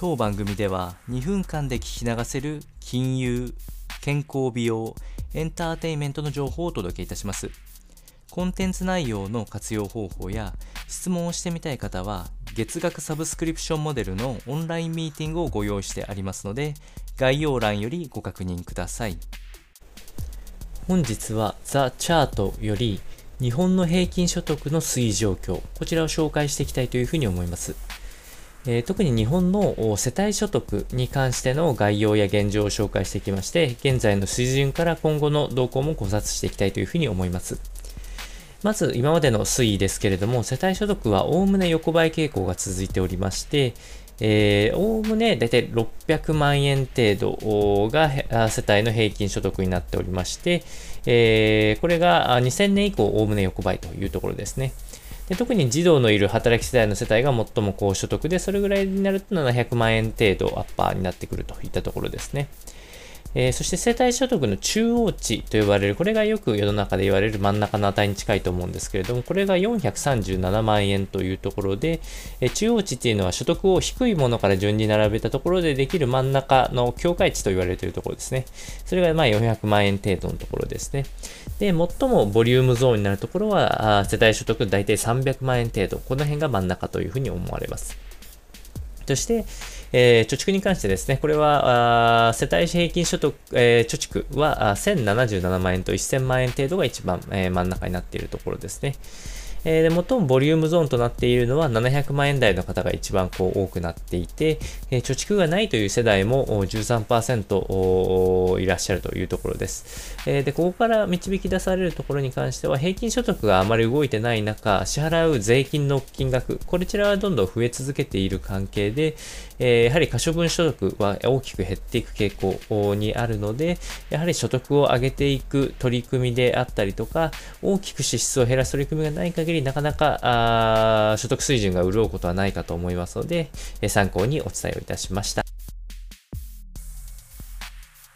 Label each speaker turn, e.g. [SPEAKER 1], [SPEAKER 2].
[SPEAKER 1] 当番組では2分間で聞き流せる金融、健康美容、エンターテインメントの情報をお届けいたします。コンテンツ内容の活用方法や質問をしてみたい方は月額サブスクリプションモデルのオンラインミーティングをご用意してありますので概要欄よりご確認ください。本日はザ・チャートより日本の平均所得の推移状況、こちらを紹介していきたいというふうに思います。えー、特に日本の世帯所得に関しての概要や現状を紹介してきまして、現在の水準から今後の動向も考察していきたいというふうに思います。まず今までの推移ですけれども、世帯所得はおおむね横ばい傾向が続いておりまして、おおむね大体600万円程度が世帯の平均所得になっておりまして、えー、これが2000年以降おおむね横ばいというところですね。で特に児童のいる働き世代の世帯が最も高所得で、それぐらいになると700万円程度アッパーになってくるといったところですね。えー、そして世帯所得の中央値と呼ばれる、これがよく世の中で言われる真ん中の値に近いと思うんですけれども、これが437万円というところで、えー、中央値っていうのは所得を低いものから順に並べたところでできる真ん中の境界値と言われているところですね。それがまあ400万円程度のところですね。で、最もボリュームゾーンになるところは、あ世帯所得大体300万円程度、この辺が真ん中というふうに思われます。そして、えー、貯蓄に関してですね、これは、世帯平均所得、えー、貯蓄は1077万円と1000万円程度が一番、えー、真ん中になっているところですね。えー、で最もボリュームゾーンとなっているのは700万円台の方が一番こう多くなっていて、えー、貯蓄がないという世代も13%いらっしゃるというところです。えー、で、ここから導き出されるところに関しては、平均所得があまり動いてない中、支払う税金の金額、こちらはどんどん増え続けている関係で、えやはり可処分所得は大きく減っていく傾向にあるので、やはり所得を上げていく取り組みであったりとか、大きく支出を減らす取り組みがない限り限りなかなかあ所得水準が潤うことはないかと思いますので、参考にお伝えをいたしました。